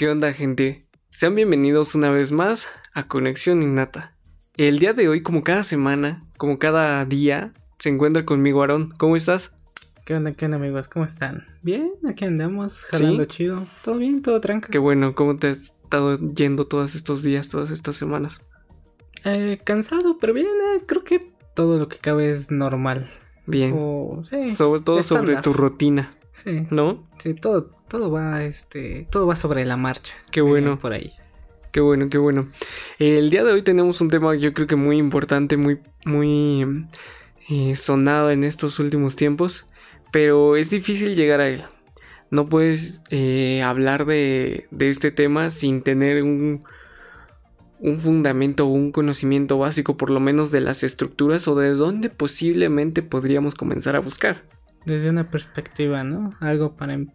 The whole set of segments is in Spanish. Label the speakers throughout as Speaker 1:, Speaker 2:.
Speaker 1: ¿Qué onda gente? Sean bienvenidos una vez más a Conexión Innata. El día de hoy, como cada semana, como cada día, se encuentra conmigo Aarón. ¿Cómo estás?
Speaker 2: ¿Qué onda, qué onda amigos? ¿Cómo están? Bien, aquí andamos, jalando chido. ¿Todo bien? ¿Todo tranquilo?
Speaker 1: Qué bueno, ¿cómo te has estado yendo todos estos días, todas estas semanas?
Speaker 2: Eh, cansado, pero bien, eh, creo que todo lo que cabe es normal.
Speaker 1: Bien.
Speaker 2: O, sí,
Speaker 1: sobre todo sobre tu rutina,
Speaker 2: Sí,
Speaker 1: ¿no?
Speaker 2: sí, todo, todo va, este, todo va sobre la marcha.
Speaker 1: Qué bueno.
Speaker 2: Por ahí.
Speaker 1: Qué bueno, qué bueno. El día de hoy tenemos un tema yo creo que muy importante, muy, muy eh, sonado en estos últimos tiempos, pero es difícil llegar a él. No puedes eh, hablar de, de este tema sin tener un, un fundamento o un conocimiento básico, por lo menos de las estructuras o de dónde posiblemente podríamos comenzar a buscar.
Speaker 2: Desde una perspectiva, ¿no? Algo para em-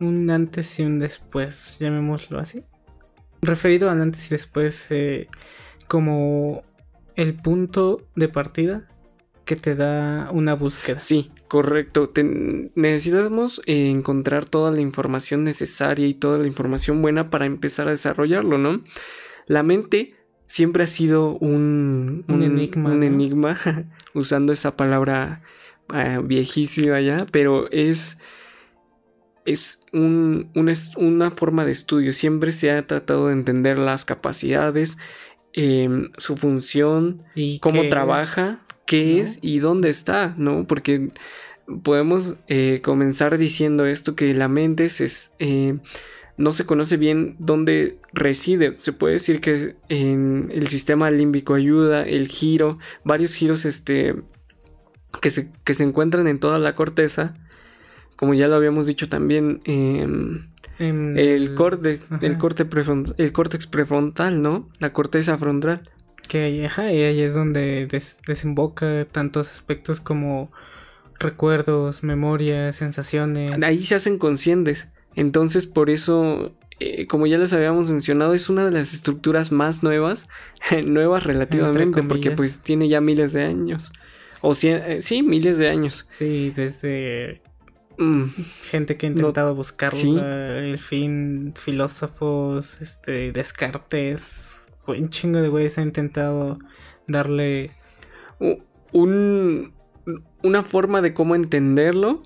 Speaker 2: un antes y un después, llamémoslo así. Referido al antes y después eh, como el punto de partida que te da una búsqueda.
Speaker 1: Sí, correcto. Ten- necesitamos eh, encontrar toda la información necesaria y toda la información buena para empezar a desarrollarlo, ¿no? La mente siempre ha sido un,
Speaker 2: Un enigma,
Speaker 1: un
Speaker 2: ¿no?
Speaker 1: enigma, usando esa palabra eh, viejísima ya, pero es, es, un, un es- una forma de estudio. Siempre se ha tratado de entender las capacidades, em, su función,
Speaker 2: ¿Y
Speaker 1: cómo
Speaker 2: qué
Speaker 1: trabaja, qué
Speaker 2: ¿no?
Speaker 1: es y dónde está, ¿no? Porque podemos eh, comenzar diciendo esto que la mente se es, eh, no se conoce bien dónde reside. Se puede decir que en el sistema límbico ayuda, el giro, varios giros este, que, se, que se encuentran en toda la corteza. Como ya lo habíamos dicho también, em?
Speaker 2: En
Speaker 1: el corte, el corte prefron- el córtex prefrontal, ¿no? La corteza frontal.
Speaker 2: Que ajá, y ahí es donde des- desemboca tantos aspectos como recuerdos, memorias, sensaciones.
Speaker 1: ahí se hacen conscientes. Entonces, por eso, eh, como ya les habíamos mencionado, es una de las estructuras más nuevas, nuevas relativamente, porque pues tiene ya miles de años. O cien- eh, sí, miles de años.
Speaker 2: Sí, desde
Speaker 1: Mm,
Speaker 2: gente que ha
Speaker 1: No-
Speaker 2: intentado buscarla,
Speaker 1: sí.
Speaker 2: el fin, filósofos, este, Descartes, un chingo de güeyes ha intentado darle
Speaker 1: un, una forma de cómo entenderlo,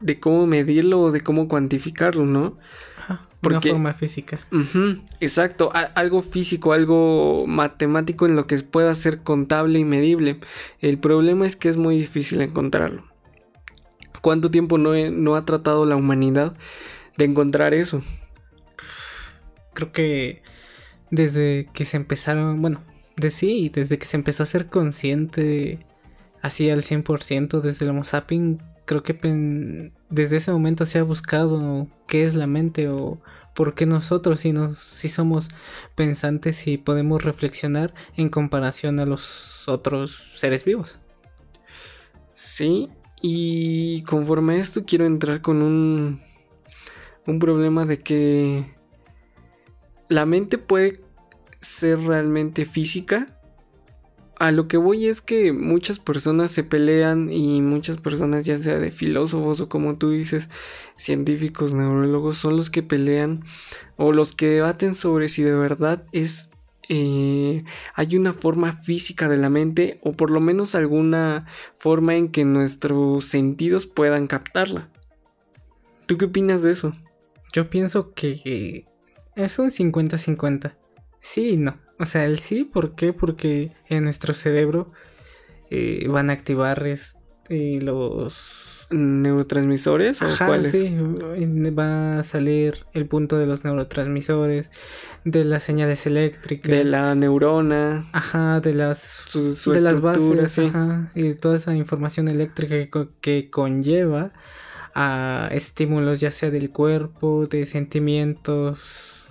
Speaker 1: de cómo medirlo o de cómo cuantificarlo, ¿no?
Speaker 2: Ajá, una
Speaker 1: Porque-
Speaker 2: forma física.
Speaker 1: Exacto, a- algo físico, algo matemático en lo que pueda ser contable y medible. El problema es que es muy difícil encontrarlo. ¿Cuánto tiempo no, he- no ha tratado la humanidad de encontrar eso?
Speaker 2: Creo que desde que se empezaron, bueno, de sí, desde que se empezó a ser consciente así al 100% desde el Homo sapiens, creo que desde ese momento se ha buscado qué es la mente o por qué nosotros si, nos, si somos pensantes y podemos reflexionar en comparación a los otros seres vivos.
Speaker 1: Sí, y conforme a esto quiero entrar con un, un problema de que la mente puede ser realmente física. A lo que voy es que muchas personas se pelean y muchas personas, ya sea de filósofos o como tú dices, científicos, neurólogos, son los que pelean o los que debaten sobre si de verdad es eh, hay una forma física de la mente o por lo menos alguna forma en que nuestros sentidos puedan captarla. ¿Tú qué opinas de eso?
Speaker 2: Yo pienso que es un 50-50. Sí y no. O sea, el sí, ¿por qué? Porque en nuestro cerebro eh, van a activar este, los...
Speaker 1: ¿Neurotransmisores o
Speaker 2: Ajá,
Speaker 1: cuáles?
Speaker 2: sí, va a salir el punto de los neurotransmisores, de las señales eléctricas.
Speaker 1: De la neurona,
Speaker 2: Ajá, de las...
Speaker 1: su, su
Speaker 2: de las bases,
Speaker 1: sí.
Speaker 2: ajá, y toda esa información eléctrica que conlleva a estímulos ya sea del cuerpo, de sentimientos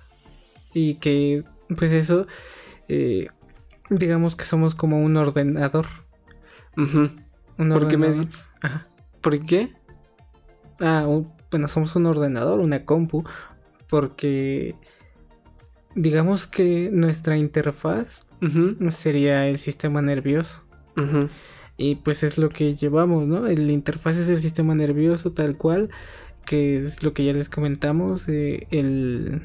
Speaker 2: y que pues eso eh, digamos que somos como un ordenador,
Speaker 1: Ujú.
Speaker 2: un
Speaker 1: ¿Por qué me
Speaker 2: Ajá.
Speaker 1: ¿Por qué?
Speaker 2: Ah, un- bueno, somos un ordenador, una compu, porque digamos que nuestra interfaz sería el sistema nervioso. Y pues es lo que llevamos, ¿no? El interfaz es el sistema nervioso tal cual, que es lo que ya les comentamos, eh, el,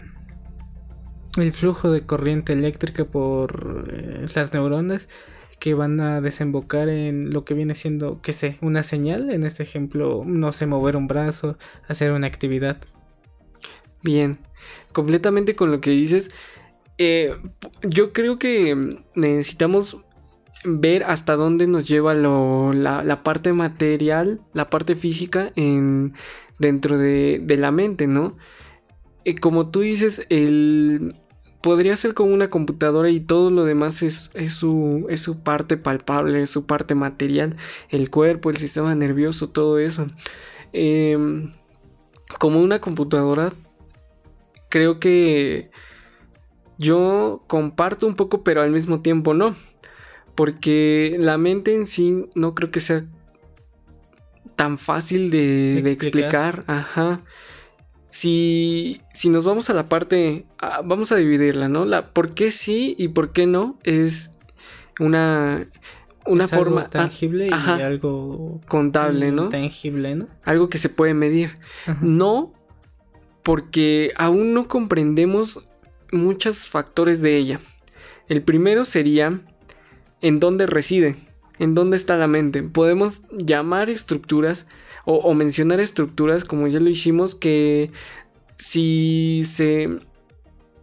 Speaker 2: el flujo de corriente eléctrica por eh, las neuronas que van a desembocar en lo que viene siendo, qué sé, una señal, en este ejemplo, no sé, mover un brazo, hacer una actividad.
Speaker 1: Bien, completamente con lo que dices. Eh, yo creo que necesitamos ver hasta dónde nos lleva la, parte material, la parte física en, dentro de, la mente, ¿no? Eh, como tú dices, el, podría ser como una computadora y todo lo demás es, su, es su parte palpable, es su parte material, el cuerpo, el sistema nervioso, todo eso. Em, como una computadora, creo que yo comparto un poco, pero al mismo tiempo no. Porque la mente en sí no creo que sea tan fácil de, de explicar. Ajá si, si nos vamos a la parte, vamos a dividirla, ¿no? La por qué sí y por qué no es una, una forma
Speaker 2: algo tangible y algo
Speaker 1: contable, ¿no?
Speaker 2: Tangible, ¿no?
Speaker 1: Algo que se puede medir. No porque aún no comprendemos muchos factores de ella. El primero sería en dónde reside, en dónde está la mente. Podemos llamar estructuras o, mencionar estructuras como ya lo hicimos que si se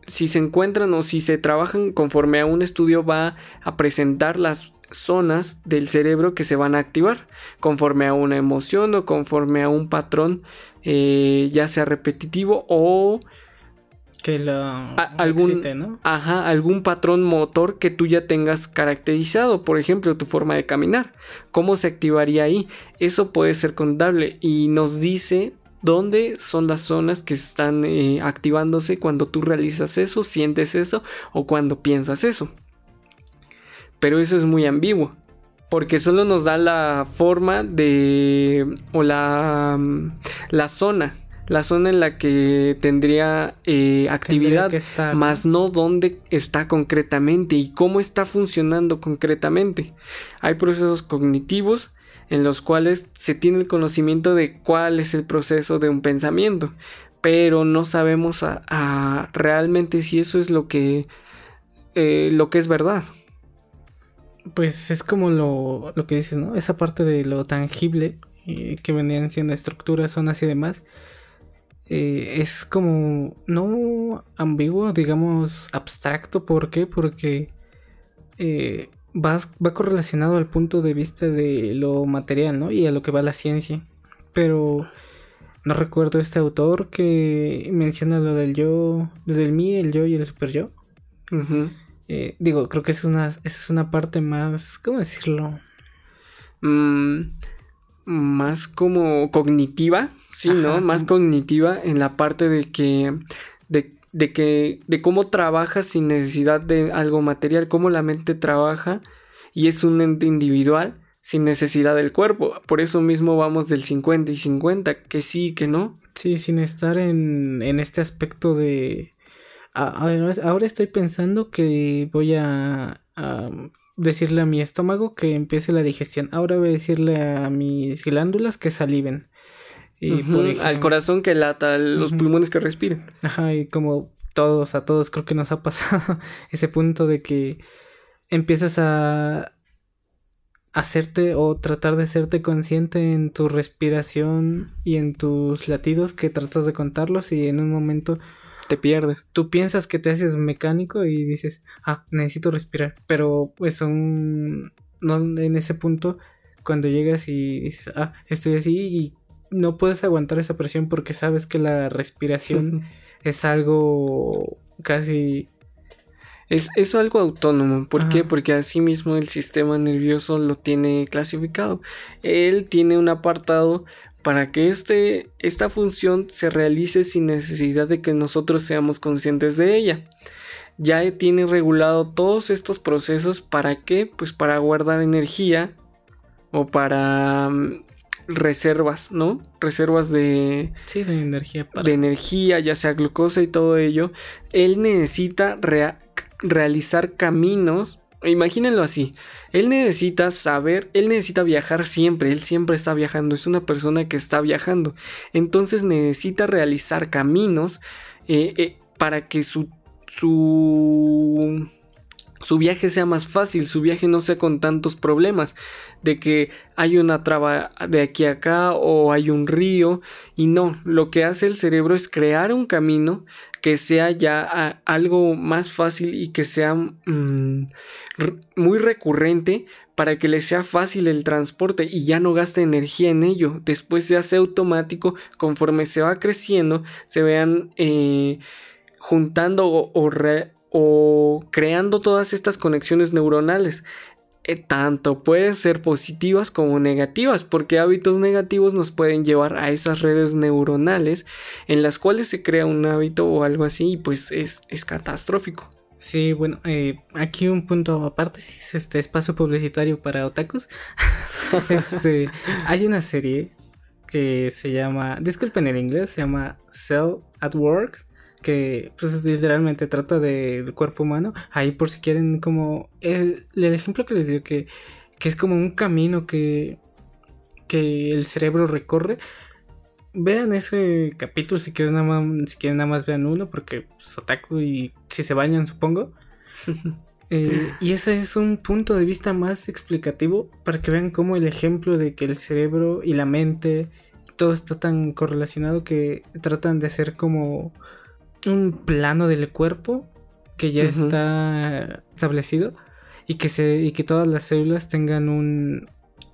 Speaker 1: si se encuentran o si se trabajan conforme a un estudio va a presentar las zonas del cerebro que se van a activar conforme a una emoción o conforme a un patrón eh, ya sea repetitivo o
Speaker 2: que algún,
Speaker 1: ajá, algún patrón motor que tú ya tengas caracterizado, por ejemplo, tu forma de caminar. ¿Cómo se activaría ahí? Eso puede ser contable y nos dice dónde son las zonas que están eh, activándose cuando tú realizas eso, sientes eso o cuando piensas eso. Pero eso es muy ambiguo. Porque solo nos da la forma de. o la. la zona la zona en la que tendría eh, actividad, más ¿no? dónde está concretamente y cómo está funcionando concretamente. Hay procesos cognitivos en los cuales se tiene el conocimiento de cuál es el proceso de un pensamiento, pero no sabemos a, realmente si eso es lo que, eh, lo que es verdad.
Speaker 2: Pues es como lo, lo, que dices, ¿no? Esa parte de lo tangible eh, que venían siendo estructuras, zonas y demás eh, es como no ambiguo, digamos abstracto. ¿Por qué? Porque eh, va, correlacionado al punto de vista de lo material, ¿no? Y a lo que va la ciencia. Pero no recuerdo este autor que menciona lo del yo, lo del mí, el yo y el super yo. Eh, digo, creo que esa es una, esa es una parte más, ¿cómo decirlo?
Speaker 1: Mm, más como cognitiva, sí, ¿no? Más cognitiva en la parte de que, de, que, de cómo trabaja sin necesidad de algo material, cómo la mente trabaja y es un ente individual sin necesidad del cuerpo. Por eso mismo vamos del 50 y 50, que sí, que no.
Speaker 2: Sí, sin estar en, en este aspecto de... ahora estoy pensando que voy a decirle a mi estómago que empiece la digestión. Ahora voy a decirle a mis glándulas que saliven.
Speaker 1: Y al corazón que lata, los pulmones que respiren.
Speaker 2: Ajá, y como todos, a todos creo que nos ha pasado ese punto de que empiezas a hacerte o tratar de hacerte consciente en tu respiración y en tus latidos que tratas de contarlos y en un momento
Speaker 1: te pierdes.
Speaker 2: Tú piensas que te haces mecánico y dices, ah, necesito respirar. Pero pues son, no en ese punto, cuando llegas y dices, ah, estoy así y no puedes aguantar esa presión porque sabes que la respiración es algo casi...
Speaker 1: Es, es algo autónomo. ¿Por qué? Porque así mismo el sistema nervioso lo tiene clasificado. Él tiene un apartado para que este, esta función se realice sin necesidad de que nosotros seamos conscientes de ella. Ya tiene regulado todos estos procesos para qué? Pues para guardar energía o para mm, reservas, ¿no? Reservas de,
Speaker 2: sí, de energía.
Speaker 1: De energía, ya sea glucosa y todo ello. Él necesita realizar caminos Imagínenlo así. Él necesita saber, él necesita viajar siempre, él siempre está viajando, es una persona que está viajando. Entonces necesita realizar caminos eh, eh, para que su, su su viaje sea más fácil, su viaje no sea con tantos problemas, de que hay una traba de aquí a acá o hay un río, y no, lo que hace el cerebro es crear un camino que sea ya algo más fácil y que sea mm, muy recurrente para que le sea fácil el transporte y ya no gaste energía en ello. Después se hace automático conforme se va creciendo, se vean eh, juntando o, o creando todas estas conexiones neuronales. Eh, tanto pueden ser positivas como negativas, porque hábitos negativos nos pueden llevar a esas redes neuronales en las cuales se crea un hábito o algo así y pues es, es catastrófico.
Speaker 2: Sí, bueno, eh, aquí un punto aparte, este espacio publicitario para otakus. este, hay una serie que se llama, disculpen el inglés, se llama Cell at Work que pues literalmente trata del cuerpo humano. Ahí por si quieren como el, ejemplo que les digo que, que es como un camino que, que el cerebro recorre. Vean ese capítulo si quieren nada más, si quieren nada más vean uno porque pues, otaku y si se bañan supongo. Eh, y ese es un punto de vista más explicativo para que vean cómo el ejemplo de que el cerebro y la mente todo está tan correlacionado que tratan de hacer como un plano del cuerpo que ya está establecido y que se y que todas las células tengan un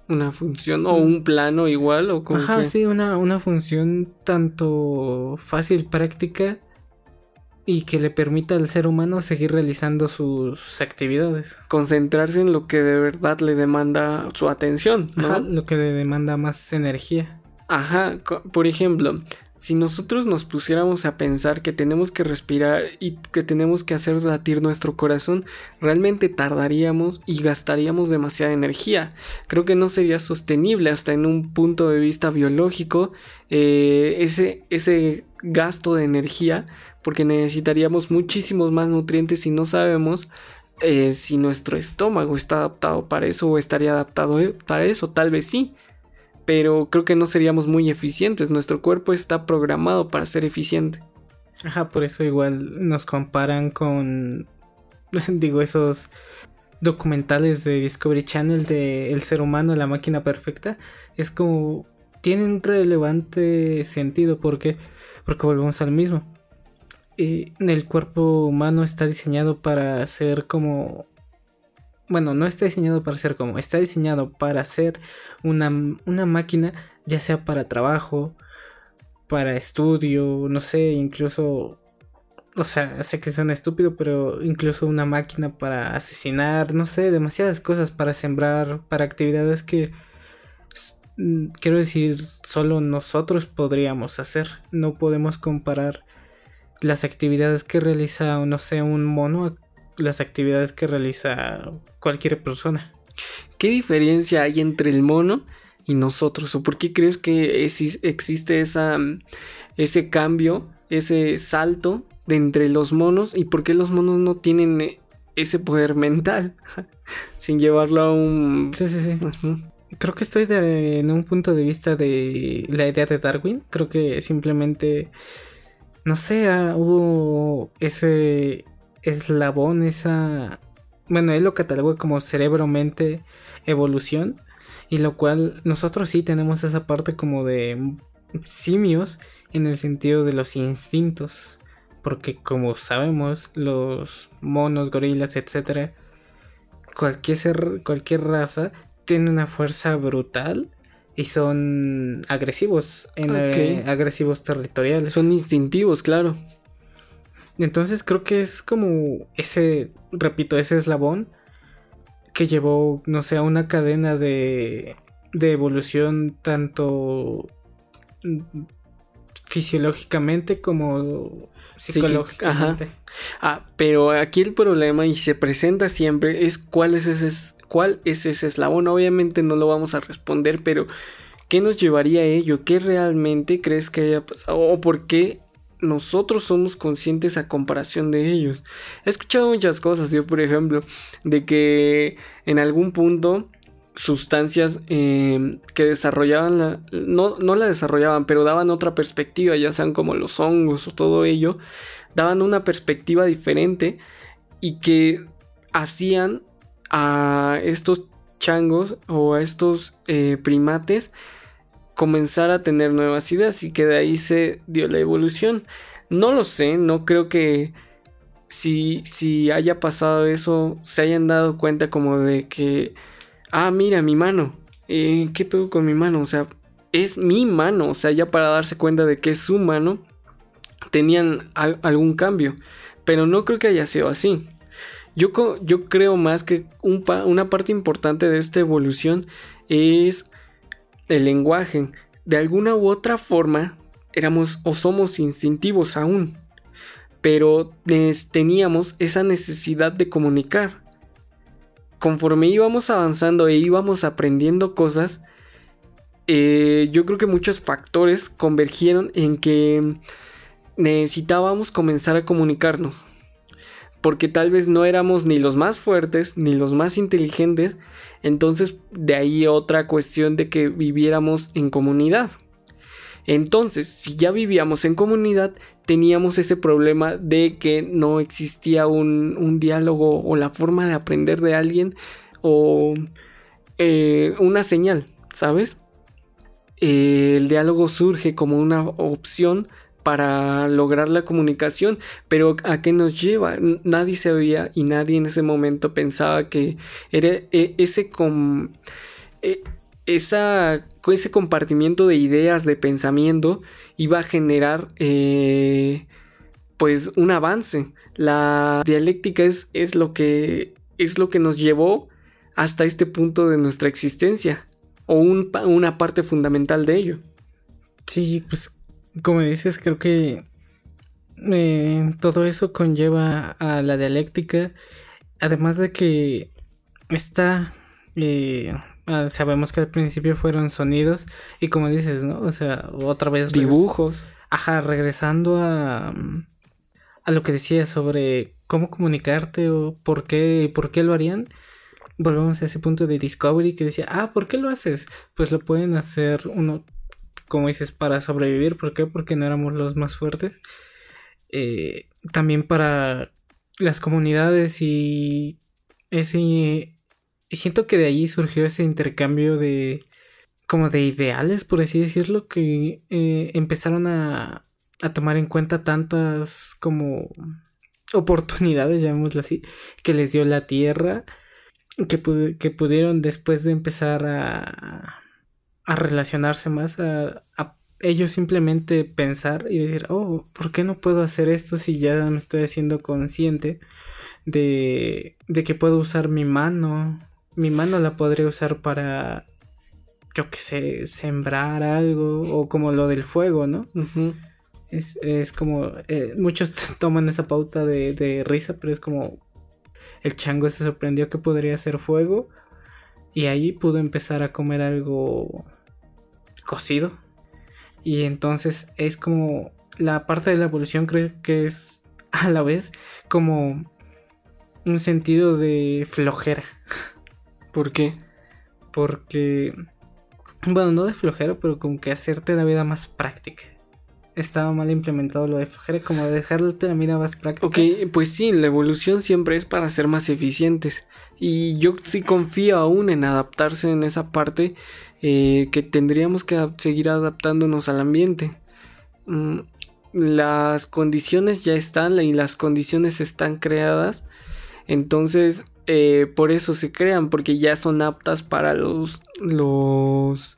Speaker 1: una función o un plano igual o
Speaker 2: como Ajá, sí, una, una función tanto fácil, práctica y que le permita al ser humano seguir realizando sus actividades.
Speaker 1: Concentrarse en lo que de verdad le demanda su atención,
Speaker 2: Ajá, lo que le demanda más energía.
Speaker 1: Ajá, por ejemplo, si nosotros nos pusiéramos a pensar que tenemos que respirar y que tenemos que hacer latir nuestro corazón, realmente tardaríamos y gastaríamos demasiada energía. Creo que no sería sostenible hasta en un punto de vista biológico eh, ese, ese gasto de energía porque necesitaríamos muchísimos más nutrientes y no sabemos eh, si nuestro estómago está adaptado para eso o estaría adaptado eh, para eso, tal vez sí pero creo que no seríamos muy eficientes. Nuestro cuerpo está programado para ser eficiente.
Speaker 2: Ajá, por eso igual nos comparan con, digo, esos documentales de Discovery Channel de El ser humano, la máquina perfecta. Es como, tienen relevante sentido porque, porque volvemos al mismo. Y el cuerpo humano está diseñado para ser como bueno, no está diseñado para ser como, está diseñado para ser una, máquina, ya sea para trabajo, para estudio, no sé, incluso, o sea, sé que suena estúpido, pero incluso una máquina para asesinar, no sé, demasiadas cosas para sembrar, para actividades que, quiero decir, solo nosotros podríamos hacer. No podemos comparar las actividades que realiza, no sé, un mono las actividades que realiza cualquier persona.
Speaker 1: ¿Qué diferencia hay entre el mono y nosotros? ¿O por qué crees que existe esa, ese cambio, ese salto de entre los monos? ¿Y por qué los monos no tienen ese poder mental? Sin llevarlo a un...
Speaker 2: Sí, sí, sí. Creo que estoy en un punto de vista de la idea de Darwin. Creo que simplemente, no sé, ah, hubo ese eslabón, esa... Bueno, él lo catalogó como cerebro, mente, evolución. Y lo cual nosotros sí tenemos esa parte como de simios en el sentido de los instintos. Porque como sabemos, los monos, gorilas, etc. Cualquier, ser, cualquier raza tiene una fuerza brutal y son agresivos, en, eh, agresivos territoriales.
Speaker 1: Son instintivos, claro.
Speaker 2: Entonces creo que es como ese, repito, ese eslabón que llevó, no sé, a una cadena de, de evolución tanto fisiológicamente como psicológicamente.
Speaker 1: Ah, pero aquí el problema y se presenta siempre es cuál es ese cuál es ese eslabón. Obviamente no lo vamos a responder, pero ¿qué nos llevaría a ello? ¿Qué realmente crees que haya pasado? ¿O por qué nosotros somos conscientes a comparación de ellos. He escuchado muchas cosas, yo por ejemplo, de que en algún punto sustancias em, que desarrollaban la, no, no la desarrollaban, pero daban otra perspectiva, ya sean como los hongos o todo ello, daban una perspectiva diferente y que hacían a estos changos o a estos eh, primates comenzar a tener nuevas ideas y que de ahí se dio la evolución. No lo sé, no creo que si, si haya pasado eso, se hayan dado cuenta como de que, ah, mira mi mano, eh, ¿qué pego con mi mano? O sea, es mi mano, o sea, ya para darse cuenta de que es su mano, tenían algún cambio, pero no creo que haya sido así. Yo, yo creo más que una parte importante de esta evolución es el lenguaje. De alguna u otra forma, éramos o somos instintivos aún, pero teníamos esa necesidad de comunicar. Conforme íbamos avanzando e íbamos aprendiendo cosas, eh, yo creo que muchos factores convergieron en que necesitábamos comenzar a comunicarnos porque tal vez no éramos ni los más fuertes ni los más inteligentes, entonces de ahí otra cuestión de que viviéramos en comunidad. Entonces, si ya vivíamos en comunidad, teníamos ese problema de que no existía un, diálogo o la forma de aprender de alguien o eh, una señal, ¿sabes? el diálogo surge como una opción para lograr la comunicación, pero ¿a qué nos lleva? Nadie sabía y nadie en ese momento pensaba que era e, ese e, esa, ese compartimiento de ideas, de pensamiento, iba a generar eh, pues un avance. La dialéctica es, es, lo que, es lo que nos llevó hasta este punto de nuestra existencia, o una parte fundamental de ello.
Speaker 2: Sí, pues como dices, creo que eh, todo eso conlleva a la dialéctica. Además de que está... Eh, ah, sabemos que al principio fueron sonidos y como dices, ¿no? O sea, otra vez...
Speaker 1: Dibujos.
Speaker 2: Ajá, regresando a, a lo que decía sobre cómo comunicarte o por qué, por qué lo harían. Volvemos a ese punto de Discovery que decía, ah, ¿por qué lo haces? Pues lo pueden hacer uno como dices, para sobrevivir. ¿Por qué? Porque no éramos los más fuertes. Eh, también para las comunidades y ese... Siento que de ahí surgió ese intercambio de... como de ideales, por así decirlo, que eh, empezaron a, a tomar en cuenta tantas como oportunidades, llamémoslo así, que les dio la tierra, que, que pudieron después de empezar a, a relacionarse más, a, ellos simplemente pensar y decir, oh, ¿por qué no puedo hacer esto si ya me estoy haciendo consciente de, de que puedo usar mi mano? Mi mano la podría usar para, yo qué sé, sembrar algo o como lo del fuego, ¿no? es, es, como, eh, muchos toman esa pauta de, de risa, pero es como, el chango se sorprendió que podría ser fuego y ahí pudo empezar a comer algo cocido. Y entonces es como la parte de la evolución creo que es a la vez como un sentido de flojera.
Speaker 1: ¿Por qué?
Speaker 2: Porque, bueno, no de flojera, pero como que hacerte la vida más práctica estaba mal implementado lo de flojera, como dejarte la vida más práctica.
Speaker 1: Ok, pues sí, la evolución siempre es para ser más eficientes. Y yo sí confío aún en adaptarse en esa parte, eh, que tendríamos que seguir adaptándonos al ambiente. Mm, las condiciones ya están y las condiciones están creadas. Entonces, eh, por eso se crean, porque ya son aptas para los, los,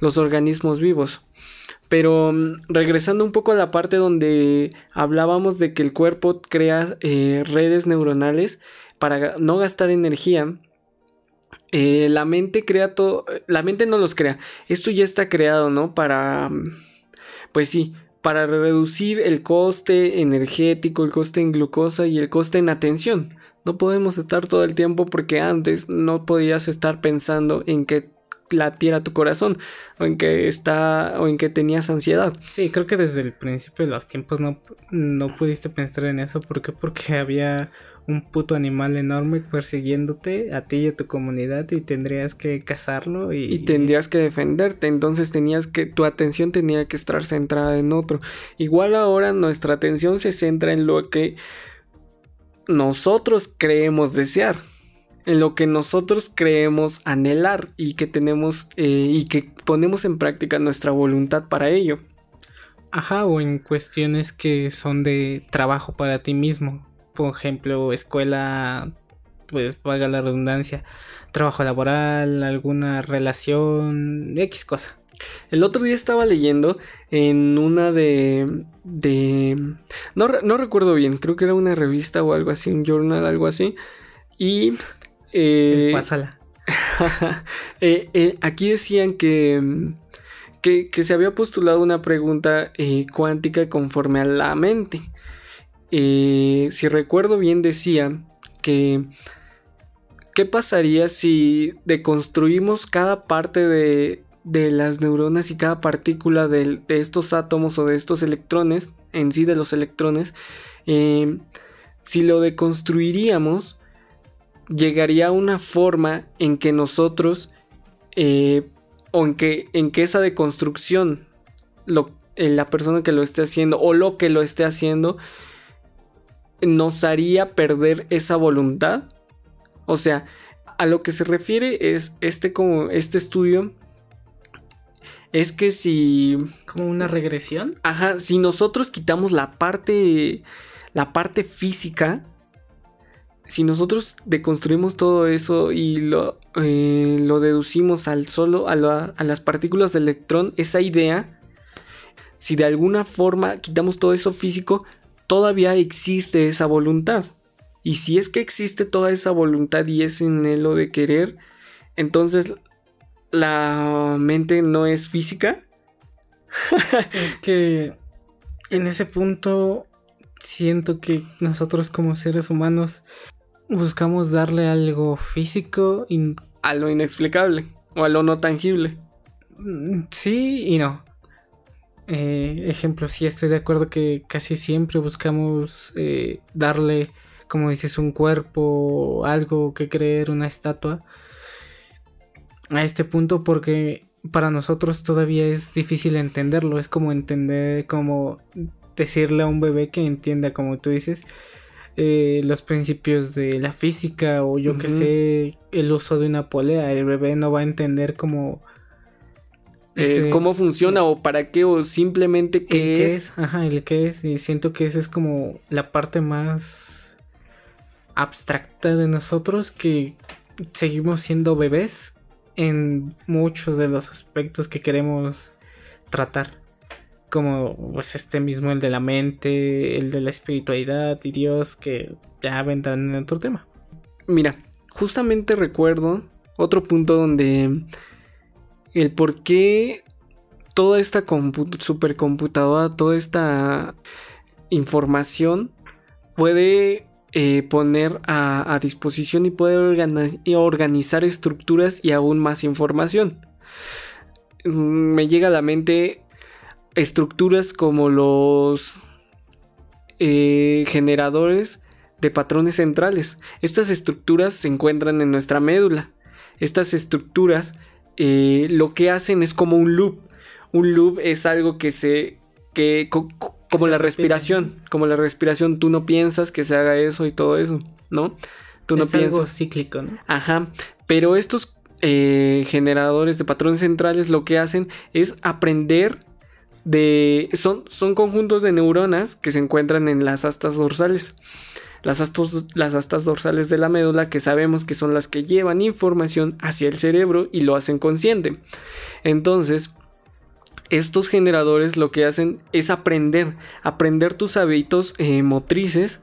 Speaker 1: los organismos vivos. Pero mm, regresando un poco a la parte donde hablábamos de que el cuerpo crea eh, redes neuronales para no gastar energía, eh, la mente crea todo, la mente no los crea, esto ya está creado, ¿no? Para, mm, pues sí, para reducir el coste energético, el coste en glucosa y el coste en atención. No podemos estar todo el tiempo porque antes no podías estar pensando en qué latiera tu corazón o en que está o en que tenías ansiedad.
Speaker 2: Sí, creo que desde el principio de los tiempos no, no pudiste pensar en eso. ¿Por qué? Porque había un puto animal enorme persiguiéndote a ti y a tu comunidad y tendrías que cazarlo y...
Speaker 1: y tendrías que defenderte. Entonces tenías que, tu atención tenía que estar centrada en otro. Igual ahora nuestra atención se centra en lo que nosotros creemos desear lo que nosotros creemos anhelar y que tenemos eh, y que ponemos en práctica nuestra voluntad para ello.
Speaker 2: Ajá, o en cuestiones que son de trabajo para ti mismo. Por ejemplo, escuela, pues valga la redundancia, trabajo laboral, alguna relación, X cosa.
Speaker 1: El otro día estaba leyendo en una de... de no, no recuerdo bien, creo que era una revista o algo así, un journal, algo así. Y eh,
Speaker 2: Pásala.
Speaker 1: Eh, eh, aquí decían que, que, se había postulado una pregunta cuántica conforme a la mente. si recuerdo bien decía que ¿qué pasaría si deconstruimos cada parte de, de las neuronas y cada partícula de, de, estos átomos o de estos electrones, en sí de los electrones, si lo deconstruiríamos, llegaría a una forma en que nosotros, eh, o en que, en que esa deconstrucción, lo, eh, la persona que lo esté haciendo o lo que lo esté haciendo, nos haría perder esa voluntad. O sea, a lo que se refiere es este como este estudio es que si
Speaker 2: como una regresión,
Speaker 1: ajá, si nosotros quitamos la parte la parte física si nosotros deconstruimos todo eso y lo, eh, lo deducimos al solo, a, las partículas de electrón, esa idea, si de alguna forma quitamos todo eso físico, todavía existe esa voluntad. Y si es que existe toda esa voluntad y ese anhelo de querer, entonces la mente no es física.
Speaker 2: es que en ese punto siento que nosotros como seres humanos buscamos darle algo físico
Speaker 1: a lo inexplicable o a lo no tangible.
Speaker 2: Mm, sí y no. Eh, ejemplo, sí estoy de acuerdo que casi siempre buscamos eh, darle, como dices, un cuerpo, algo que creer, una estatua. A este punto porque para nosotros todavía es difícil entenderlo. Es como entender, como decirle a un bebé que entienda, como tú dices, eh, los principios de la física o yo que sé, el uso de una polea. El bebé no va a entender cómo...
Speaker 1: Eh, cómo funciona o para qué o simplemente qué, es.
Speaker 2: Ajá, el qué es. Y siento que esa es como la parte más abstracta de nosotros que seguimos siendo bebés en muchos de los aspectos que queremos tratar como pues este mismo, el de la mente, el de la espiritualidad y Dios, que ya vendrán en otro tema.
Speaker 1: Mira, justamente recuerdo otro punto donde el por qué toda esta supercomputadora, toda esta información puede eh, poner a, disposición y puede organizar estructuras y aún más información. Mm, me llega a la mente estructuras como los eh, generadores de patrones centrales. Estas estructuras se encuentran en nuestra médula. Estas estructuras eh, lo que hacen es como un loop. Un loop es algo que se... que como la respiración. Como la respiración, tú no piensas que se haga eso y todo eso, ¿no? Tú
Speaker 2: no es algo cíclico, ¿no?
Speaker 1: Ajá. Pero estos eh, generadores de patrones centrales lo que hacen es aprender son, son conjuntos de neuronas que se encuentran en las astas dorsales. Las, las astas dorsales de la médula que sabemos que son las que llevan información hacia el cerebro y lo hacen consciente. Entonces, estos generadores lo que hacen es aprender, aprender tus hábitos eh, motrices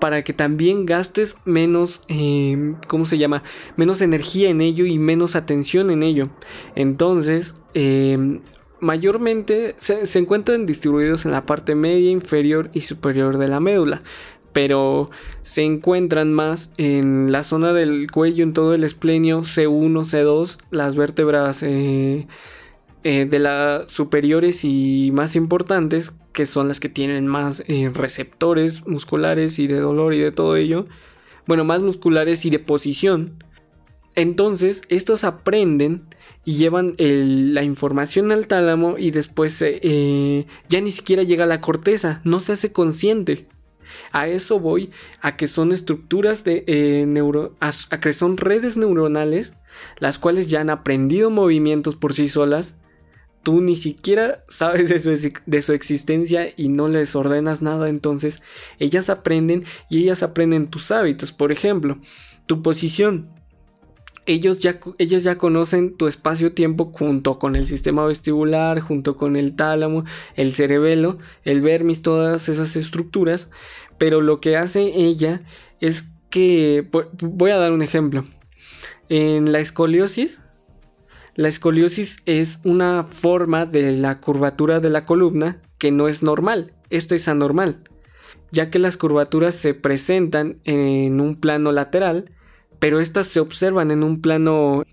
Speaker 1: para que también gastes menos, eh, ¿cómo se llama? Menos energía en ello y menos atención en ello. Entonces, eh, mayormente se, encuentran distribuidos en la parte media, inferior y superior de la médula. pero se encuentran más en la zona del cuello, en todo el esplenio C1, C2, las vértebras eh, eh, de las superiores y más importantes, que son las que tienen más eh, receptores musculares y de dolor y de todo ello. Bueno, más musculares y de posición. Entonces, estos aprenden y llevan la información al tálamo y después eh, ya ni siquiera llega a la corteza, no se hace consciente. A eso voy, a que son estructuras de eh, neuro, a, que son redes neuronales, las cuales ya han aprendido movimientos por sí solas. Tú ni siquiera sabes de su, de su existencia y no les ordenas nada, entonces ellas aprenden y ellas aprenden tus hábitos. Por ejemplo, tu posición ellos ya, ya conocen tu espacio-tiempo junto con el sistema vestibular, junto con el tálamo, el cerebelo, el vermis, todas esas estructuras. Pero lo que hace ella es que, voy a dar un ejemplo. En la escoliosis, la escoliosis es una forma de la curvatura de la columna que no es normal, esta es anormal, ya que las curvaturas se presentan en un plano lateral pero estas se observan en un plano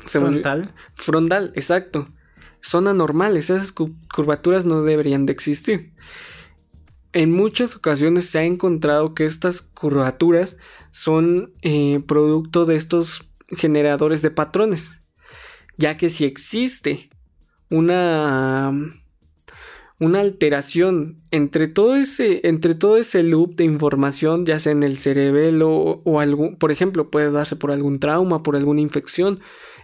Speaker 2: frontal.
Speaker 1: Frontal, exacto. Son anormales, esas curvaturas no deberían de existir. En muchas ocasiones se ha encontrado que estas curvaturas son eh, producto de estos generadores de patrones, ya que si existe una una alteración entre todo ese, entre todo ese loop de información, ya sea en el cerebelo o, algún, por ejemplo, puede darse por algún trauma, por alguna infección,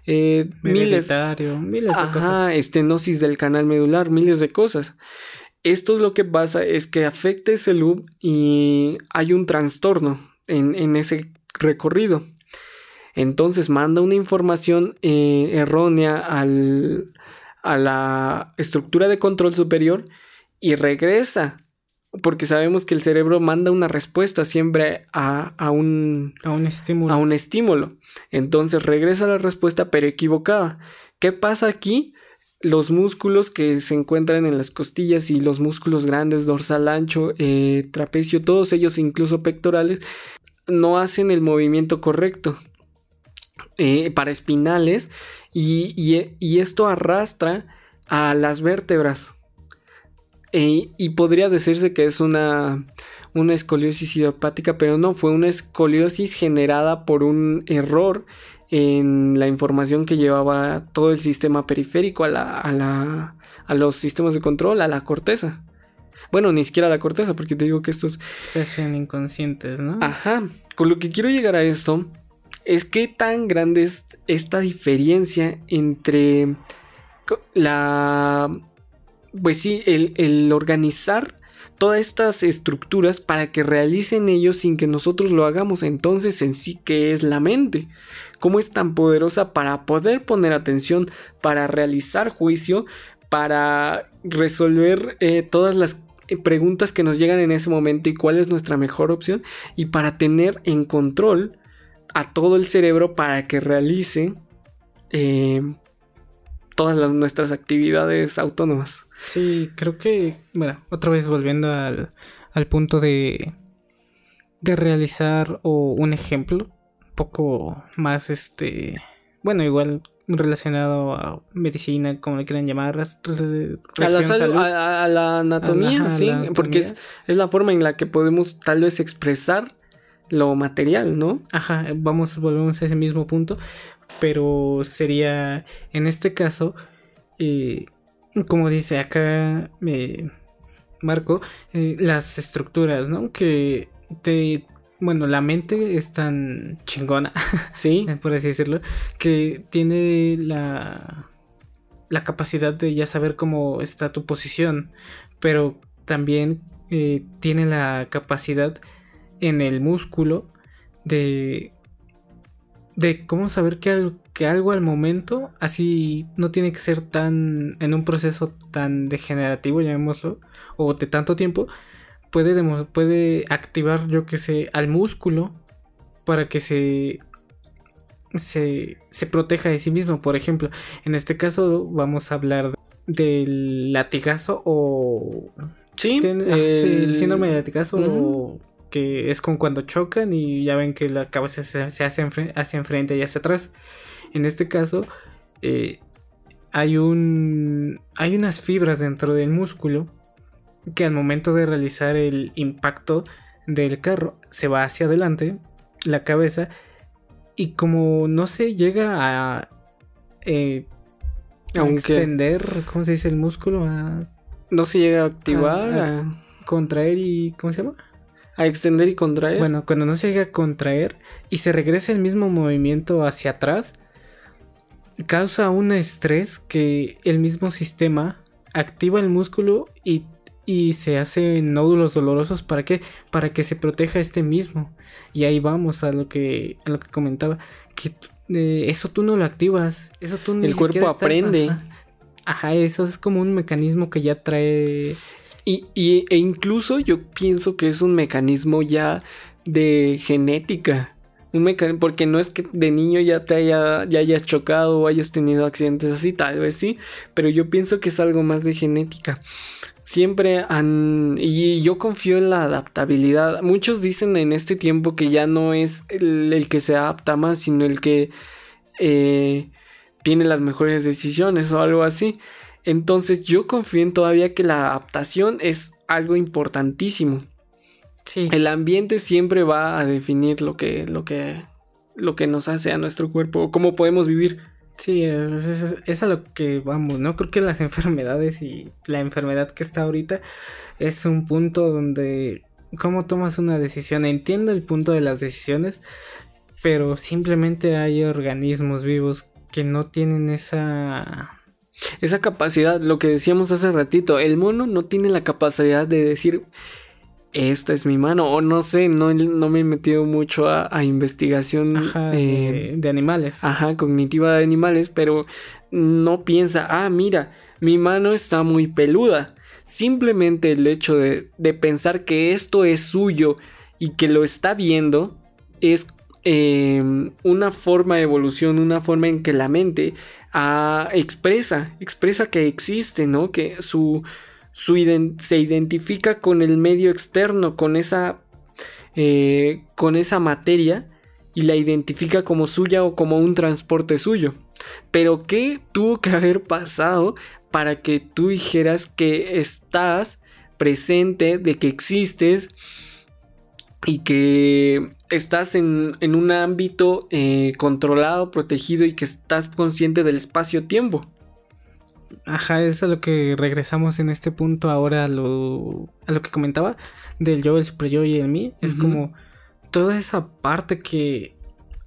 Speaker 1: eh, miles, miles de cosas. estenosis del canal medular, miles de cosas. Esto es lo que pasa es que afecta ese loop y hay un trastorno en, en ese recorrido. Entonces manda una información eh, errónea al, a la estructura de control superior y regresa. Porque sabemos que el cerebro manda una respuesta siempre a, un,
Speaker 2: a un estímulo.
Speaker 1: A un estímulo. Entonces regresa la respuesta pero equivocada. ¿Qué pasa aquí? Los músculos que se encuentran en las costillas y los músculos grandes, dorsal ancho, eh, trapecio, todos ellos, incluso pectorales, no hacen el movimiento correcto. Eh, para espinales y, esto arrastra a las vértebras. E, y podría decirse que es una, una escoliosis idiopática, pero no, fue una escoliosis generada por un error en la información que llevaba todo el sistema periférico a, la, a, la, a los sistemas de control, a la corteza. Bueno, ni siquiera a la corteza, porque te digo que estos...
Speaker 2: Se hacen inconscientes, ¿no?
Speaker 1: Ajá. Con lo que quiero llegar a esto es que tan grande es esta diferencia entre la... Pues sí, el, organizar todas estas estructuras para que realicen ellos sin que nosotros lo hagamos. Entonces en sí que es la mente. Cómo es tan poderosa para poder poner atención, para realizar juicio, para resolver eh, todas las preguntas que nos llegan en ese momento y cuál es nuestra mejor opción y para tener en control a todo el cerebro para que realice eh, todas las, nuestras actividades autónomas.
Speaker 2: Sí, creo que, bueno, otra vez volviendo al, al punto de, de realizar o un ejemplo, un poco más este, bueno, igual relacionado a medicina, como le quieran llamar, a
Speaker 1: la, a, la anatomía, sí, porque es, es, la forma en la que podemos tal vez expresar lo material, ¿no?
Speaker 2: Ajá, vamos, volvemos a ese mismo punto, pero sería, en este caso, eh, como dice acá eh, Marco, eh, las estructuras, ¿no? Que te, bueno, la mente es tan chingona,
Speaker 1: sí,
Speaker 2: por así decirlo, que tiene la, la capacidad de ya saber cómo está tu posición, pero también tiene la capacidad en el músculo de de cómo saber que, que, algo al momento así no tiene que ser tan en un proceso tan degenerativo llamémoslo o de tanto tiempo puede puede activar yo que sé al músculo para que se se, se proteja de sí mismo. Por ejemplo en este caso vamos a hablar del latigazo o
Speaker 1: sí,
Speaker 2: el síndrome de latigazo o que es como cuando chocan y ya ven que la cabeza se, hace hacia enfrente y hacia atrás. En este caso, eh, hay un. hay unas fibras dentro del músculo que al momento de realizar el impacto del carro se va hacia adelante la cabeza y como no se llega a, eh, extender, ¿cómo se dice el músculo?
Speaker 1: no se llega a activar,
Speaker 2: a, contraer y ¿cómo se llama?
Speaker 1: A extender y contraer.
Speaker 2: Bueno, cuando no se llega a contraer y se regresa el mismo movimiento hacia atrás, causa un estrés que el mismo sistema activa el músculo y, y se hace nódulos dolorosos. ¿Para qué? Para que se proteja este mismo. Y ahí vamos a lo que, a lo que comentaba. Que eh, eso tú no lo activas. Eso tú
Speaker 1: El cuerpo aprende.
Speaker 2: Ajá. eso es como un mecanismo que ya trae.
Speaker 1: Y, y, e incluso yo pienso que es un mecanismo ya de genética. Un mecanismo, porque no es que de niño ya te haya, ya hayas chocado o hayas tenido accidentes así, tal vez sí, pero yo pienso que es algo más de genética. Siempre han, y yo confío en la adaptabilidad. Muchos dicen en este tiempo que ya no es el, que se adapta más, sino el que eh, tiene las mejores decisiones o algo así. Entonces yo confío en todavía que la adaptación es algo importantísimo. El ambiente siempre va a definir lo que, lo que, lo que nos hace a nuestro cuerpo, cómo podemos vivir.
Speaker 2: Sí, es, a lo que vamos, ¿no? Creo que las enfermedades y la enfermedad que está ahorita es un punto donde, ¿cómo tomas una decisión? Entiendo el punto de las decisiones, pero simplemente hay organismos vivos que no tienen esa...
Speaker 1: Esa capacidad, lo que decíamos hace ratito, el mono no tiene la capacidad de decir, esta es mi mano. O no sé, no, no me he metido mucho a, investigación
Speaker 2: eh, de, animales.
Speaker 1: Ajá, cognitiva de animales, pero no piensa, ah, mira, mi mano está muy peluda. Simplemente el hecho de, pensar que esto es suyo y que lo está viendo es em, una forma de evolución, una forma en que la mente expresa, expresa que existe, ¿no? Que su, se identifica con el medio externo, con esa, eh, con esa materia y la identifica como suya o como un transporte suyo. Pero ¿qué tuvo que haber pasado para que tú dijeras que estás presente, de que existes y que estás en, un ámbito eh, controlado, protegido y que estás consciente del espacio-tiempo?
Speaker 2: Ajá, es a lo que regresamos en este punto ahora a lo, a lo que comentaba del yo, el super yo y el mí. Es como toda esa parte que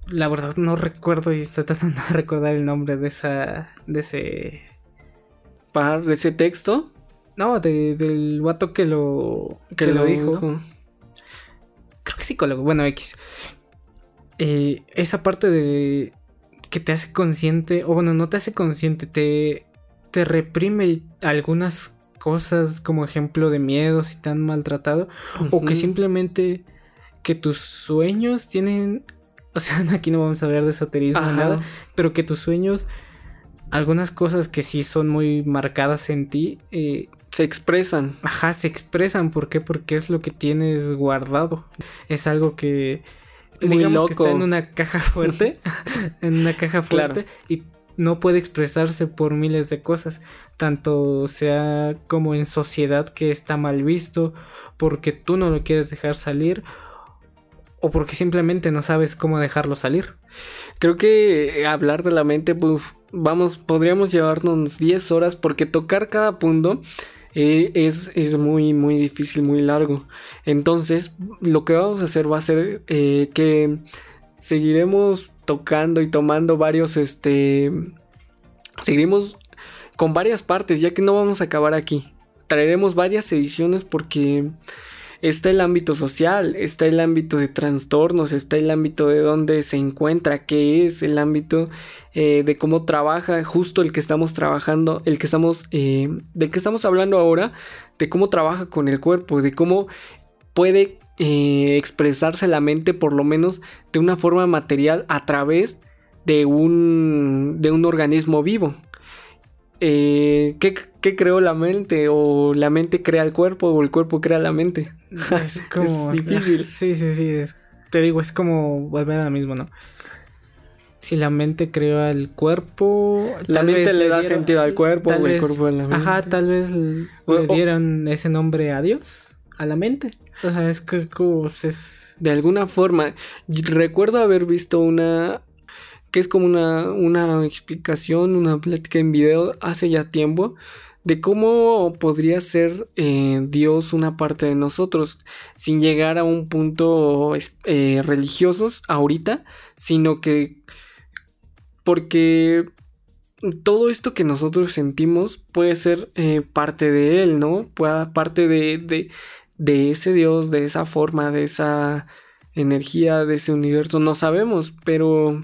Speaker 2: la verdad no recuerdo y estoy tratando de recordar el nombre de esa, de ese...
Speaker 1: ¿Par de ese texto?
Speaker 2: No, del vato que lo, que, lo, dijo. Creo que psicólogo, bueno, X. Eh, esa parte de que te hace consciente, o bueno, no te hace consciente, te te reprime algunas cosas como ejemplo de miedo si te han maltratado o que simplemente que tus sueños tienen o sea aquí no vamos a hablar de esoterismo ni nada pero que tus sueños algunas cosas que sí son muy marcadas en ti eh,
Speaker 1: se expresan.
Speaker 2: Ajá se expresan. ¿por qué? porque es lo que tienes guardado. Es algo que digamos que está en una caja fuerte en una caja fuerte y no puede expresarse por miles de cosas, tanto sea como en sociedad que está mal visto, porque tú no lo quieres dejar salir o porque simplemente no sabes cómo dejarlo salir.
Speaker 1: Creo que hablar de la mente, vamos, podríamos llevarnos 10 horas porque tocar cada punto eh, es, es, muy, muy difícil, muy largo. Entonces, lo que vamos a hacer va a ser eh, que seguiremos tocando y tomando varios, este, seguiremos con varias partes, ya que no vamos a acabar aquí. Traeremos varias ediciones porque está el ámbito social, está el ámbito de trastornos, está el ámbito de dónde se encuentra, qué es el ámbito eh, de cómo trabaja, justo el que estamos trabajando, el que estamos, eh, del que estamos hablando ahora, de cómo trabaja con el cuerpo, de cómo puede eh, expresarse la mente por lo menos de una forma material a través de un, de un organismo vivo. Eh, ¿qué, ¿qué, creó la mente? ¿O la mente crea el cuerpo? ¿O el cuerpo crea la mente?
Speaker 2: Es como... difícil. Sí, sí, sí. te digo, es como volver a lo mismo, ¿no? Si la mente creó el cuerpo...
Speaker 1: La mente le, da sentido al cuerpo o el cuerpo a la mente.
Speaker 2: Ajá, tal vez le dieron ese nombre a Dios, a la mente. O sea, es que es...
Speaker 1: De alguna forma, recuerdo haber visto una que es como una, una explicación, una plática en video hace ya tiempo de cómo podría ser eh, Dios una parte de nosotros sin llegar a un punto eh, religiosos ahorita, sino que porque todo esto que nosotros sentimos puede ser eh, parte de Él, ¿no? Puede, parte de, de, de ese Dios, de esa forma, de esa energía, de ese universo, no sabemos, pero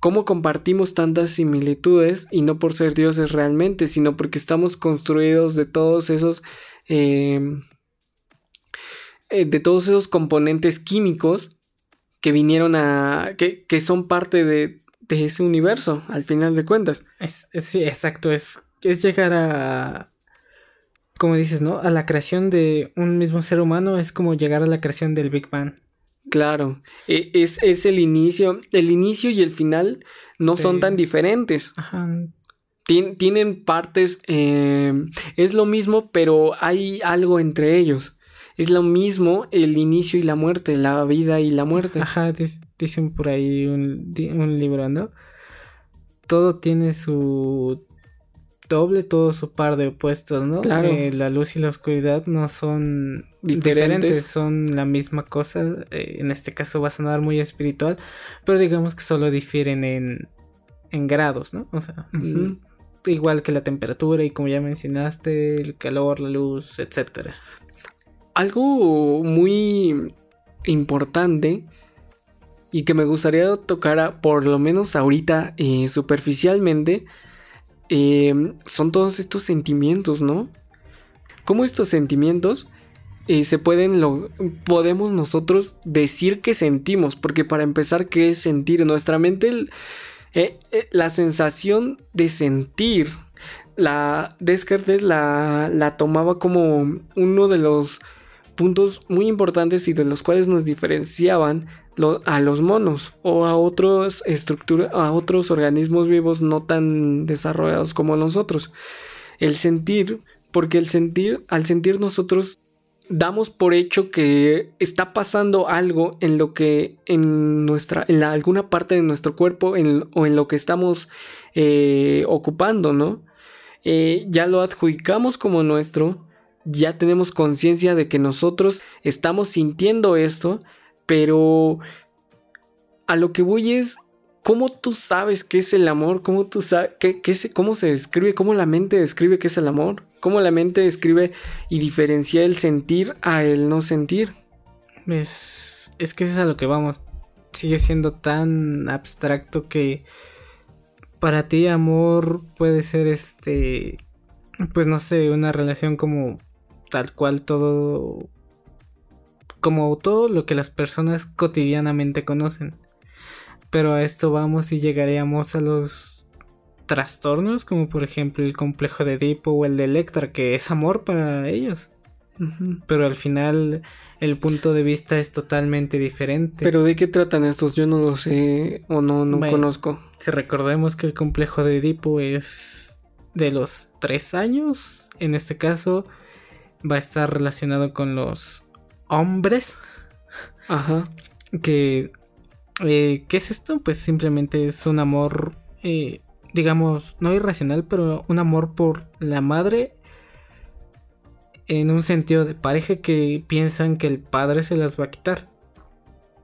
Speaker 1: cómo compartimos tantas similitudes y no por ser dioses realmente, sino porque estamos construidos de todos esos em, eh, de todos esos componentes químicos que vinieron a que, que son parte de, de, ese universo al final de cuentas.
Speaker 2: Es, sí, exacto, es, es llegar a como dices, ¿no? A la creación de un mismo ser humano es como llegar a la creación del Big Bang.
Speaker 1: Claro, e, es, es, el inicio, el inicio y el final no son tan diferentes. Ajá. tienen partes, eh, es lo mismo, pero hay algo entre ellos. Es lo mismo el inicio y la muerte, la vida y la muerte.
Speaker 2: Ajá, dicen por ahí un, un libro, ¿no? Todo tiene su doble todo su par de opuestos, ¿no? Claro. Eh, la luz y la oscuridad no son diferentes, son la misma cosa. Eh, en este caso va a sonar muy espiritual, pero digamos que solo difieren en, en grados, ¿no? O sea, igual que la temperatura y como ya mencionaste, el calor, la luz, etcétera.
Speaker 1: Algo muy importante y que me gustaría tocar por lo menos ahorita eh, superficialmente eh, son todos estos sentimientos, ¿no? ¿Cómo estos sentimientos eh, se pueden, lo, podemos nosotros decir que sentimos? Porque para empezar, ¿qué es sentir? Nuestra mente, eh, la sensación de sentir, la Descartes la, la tomaba como uno de los puntos muy importantes y de los cuales nos diferenciaban a los monos o a otros estructuras, a otros organismos vivos no tan desarrollados como nosotros. El sentir, porque el sentir, al sentir nosotros damos por hecho que está pasando algo en lo que en nuestra en alguna parte de nuestro cuerpo o en lo que estamos eh, ocupando no eh, ya lo adjudicamos como nuestro ya tenemos conciencia de que nosotros estamos sintiendo esto pero a lo que voy es cómo tú sabes qué es el amor, cómo tú sabes qué, cómo se describe, cómo la mente describe qué es el amor, cómo la mente describe y diferencia el sentir a el no sentir.
Speaker 2: Es, es que es a lo que vamos. Sigue siendo tan abstracto que para ti amor puede ser este, pues no sé, una relación como tal cual todo como todo lo que las personas cotidianamente conocen. Pero a esto vamos y llegaríamos a los trastornos, como por ejemplo el complejo de Edipo o el de Electra, que es amor para ellos. Pero al final el punto de vista es totalmente diferente.
Speaker 1: Pero ¿de qué tratan estos? Yo no lo sé o no, no conozco.
Speaker 2: Si recordemos que el complejo de Edipo es de los tres años, en este caso va a estar relacionado con los hombres. Ajá. Que. Eh, ¿Qué es esto? Pues simplemente es un amor. Eh, digamos, no irracional, pero un amor por la madre. En un sentido de pareja que piensan que el padre se las va a quitar.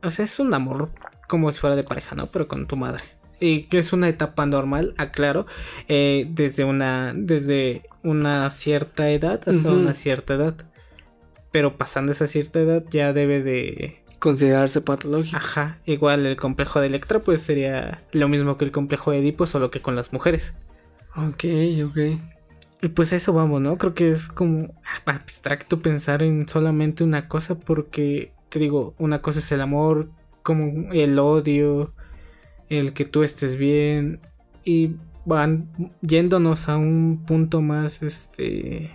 Speaker 2: O sea, es un amor como si fuera de pareja, ¿no? Pero con tu madre. Y que es una etapa normal, aclaro. Eh, desde una. Desde una cierta edad hasta una cierta edad pero pasando esa cierta edad ya debe de
Speaker 1: considerarse patológico.
Speaker 2: Ajá, igual el complejo de Electra pues sería lo mismo que el complejo de Edipo, solo que con las mujeres.
Speaker 1: Ok, ok.
Speaker 2: Y pues eso vamos, ¿no? Creo que es como abstracto pensar en solamente una cosa porque, te digo, una cosa es el amor, como el odio, el que tú estés bien. Y van yéndonos a un punto más este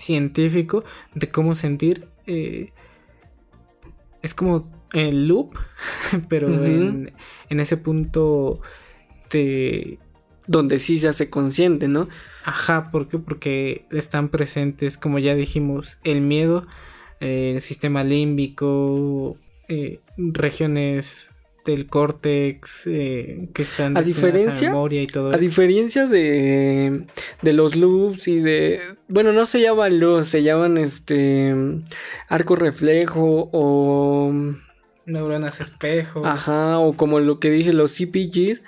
Speaker 2: científico de cómo sentir eh, es como el loop pero en, en, ese punto de
Speaker 1: donde sí se hace consciente no
Speaker 2: ajá ¿por qué? porque están presentes como ya dijimos el miedo eh, el sistema límbico eh, regiones del córtex eh, que están
Speaker 1: a diferencia
Speaker 2: memoria y todo
Speaker 1: a diferencia de, de los loops y de bueno no se llaman loops se llaman este arco reflejo o
Speaker 2: neuronas espejo.
Speaker 1: Ajá o como lo que dije los CPGs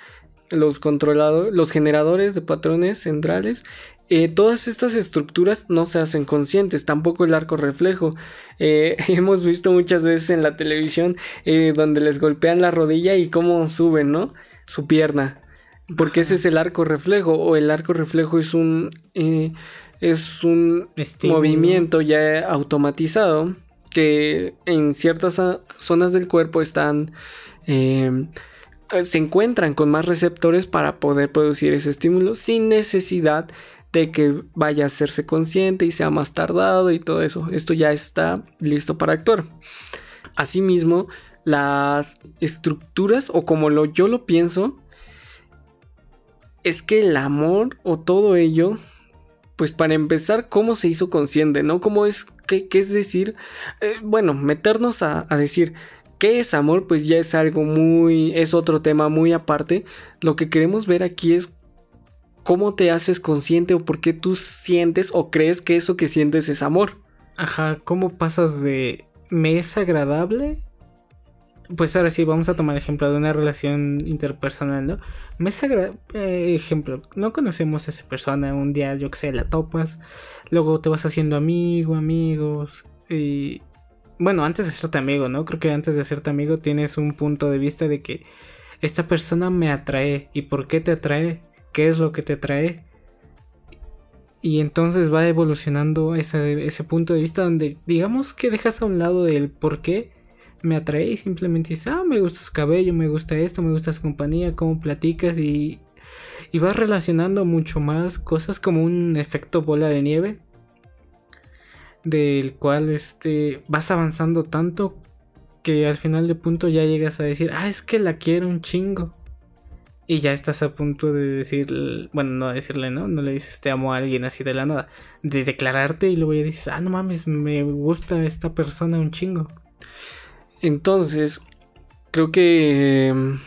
Speaker 1: los controladores los generadores de patrones centrales eh, todas estas estructuras no se hacen conscientes, tampoco el arco reflejo. Eh, hemos visto muchas veces en la televisión eh, donde les golpean la rodilla y cómo suben, ¿no? Su pierna. Porque ese es el arco reflejo, o el arco reflejo es un, es un movimiento ya automatizado que en ciertas zonas del cuerpo están se encuentran con más receptores para poder producir ese estímulo sin necesidad de que vaya a hacerse consciente y sea más tardado y todo eso. Esto ya está listo para actuar. Asimismo, las estructuras o como lo, yo lo pienso, es que el amor o todo ello, pues para empezar, ¿cómo se hizo consciente? ¿No? ¿Cómo es? ¿Qué, es decir? Eh, bueno, meternos a, a decir, ¿Qué es amor? Pues ya es algo muy, es otro tema muy aparte. Lo que queremos ver aquí es cómo te haces consciente o por qué tú sientes o crees que eso que sientes es amor.
Speaker 2: Ajá, ¿cómo pasas de me es agradable? Pues ahora sí, vamos a tomar ejemplo de una relación interpersonal, ¿no? Me es agradable, eh, ejemplo, no conocemos a esa persona, un día yo que sé, la topas, luego te vas haciendo amigo, amigos, y bueno, antes de serte amigo, ¿no? Creo que antes de serte amigo tienes un punto de vista de que esta persona me atrae. ¿Y por qué te atrae? Qué es lo que te trae. Y entonces va evolucionando ese, ese punto de vista donde digamos que dejas a un lado el por qué me atrae y simplemente dices, ah, me gusta su cabello, me gusta esto, me gusta su compañía, cómo platicas y, y vas relacionando mucho más cosas como un efecto bola de nieve del cual este vas avanzando tanto que al final de punto ya llegas a decir, ah, es que la quiero un chingo. Y ya estás a punto de decir, bueno, no decirle, ¿no? No le dices te amo a alguien así de la nada. De declararte y luego ya dices, ah, no mames, me gusta esta persona un chingo.
Speaker 1: Entonces, creo que em,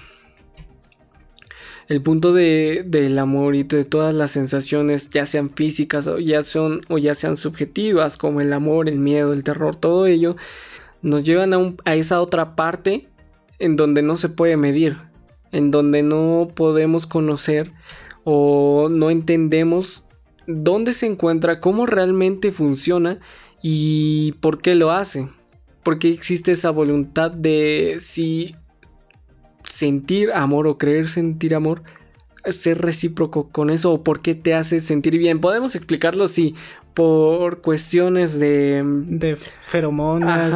Speaker 1: el punto de, del amor y de todas las sensaciones, ya sean físicas o ya, son, o ya sean subjetivas, como el amor, el miedo, el terror, todo ello, nos llevan a, a esa otra parte en donde no se puede medir en donde no podemos conocer o no entendemos dónde se encuentra, cómo realmente funciona y por qué lo hace. Porque existe esa voluntad de si sentir amor o creer sentir amor, ser recíproco con eso o por qué te hace sentir bien. Podemos explicarlo si por cuestiones de
Speaker 2: de feromonas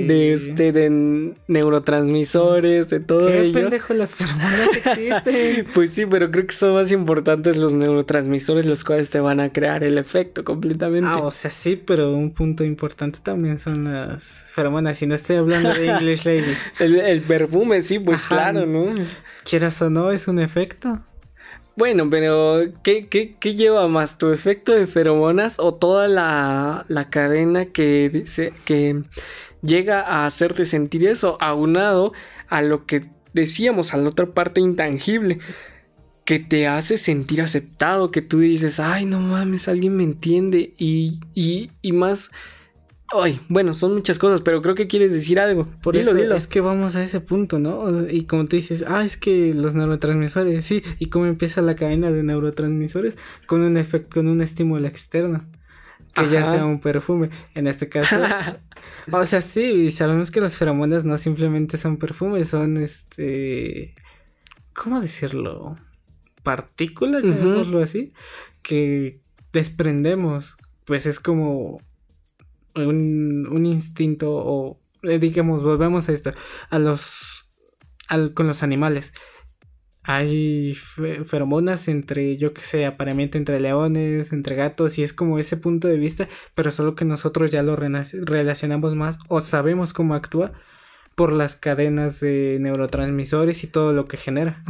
Speaker 1: de... este de neurotransmisores de todo
Speaker 2: ¿Qué pendejo las feromonas existen.
Speaker 1: Pues sí pero creo que son más importantes los neurotransmisores los cuales te van a crear el efecto completamente.
Speaker 2: Ah o sea sí pero un punto importante también son las feromonas y no estoy hablando de English Lady.
Speaker 1: El, perfume sí pues claro no
Speaker 2: quieras o no es un efecto
Speaker 1: bueno, pero ¿qué, qué, lleva más? ¿Tu efecto de feromonas o toda la, la cadena que, dice, que llega a hacerte sentir eso, aunado a lo que decíamos, a la otra parte intangible, que te hace sentir aceptado, que tú dices, ay, no mames, alguien me entiende y, y, y más Ay, bueno, son muchas cosas, pero creo que quieres decir algo.
Speaker 2: Por eso es que vamos a ese punto, ¿no? Y como te dices, ah, es que los neurotransmisores, sí, y cómo empieza la cadena de neurotransmisores con un efecto, con un estímulo externo. Que ya sea un perfume. En este caso. o sea, sí, sabemos que las feromonas no simplemente son perfumes, son este. ¿Cómo decirlo? Partículas, llamémoslo así. Que desprendemos. Pues es como un, instinto o eh, digamos, volvemos a esto, a los, con los animales. hay feromonas entre, yo que sé, apareamiento entre leones, entre gatos, y es como ese punto de vista, pero solo que nosotros ya lo relacionamos más o sabemos cómo actúa por las cadenas de neurotransmisores y todo lo que genera.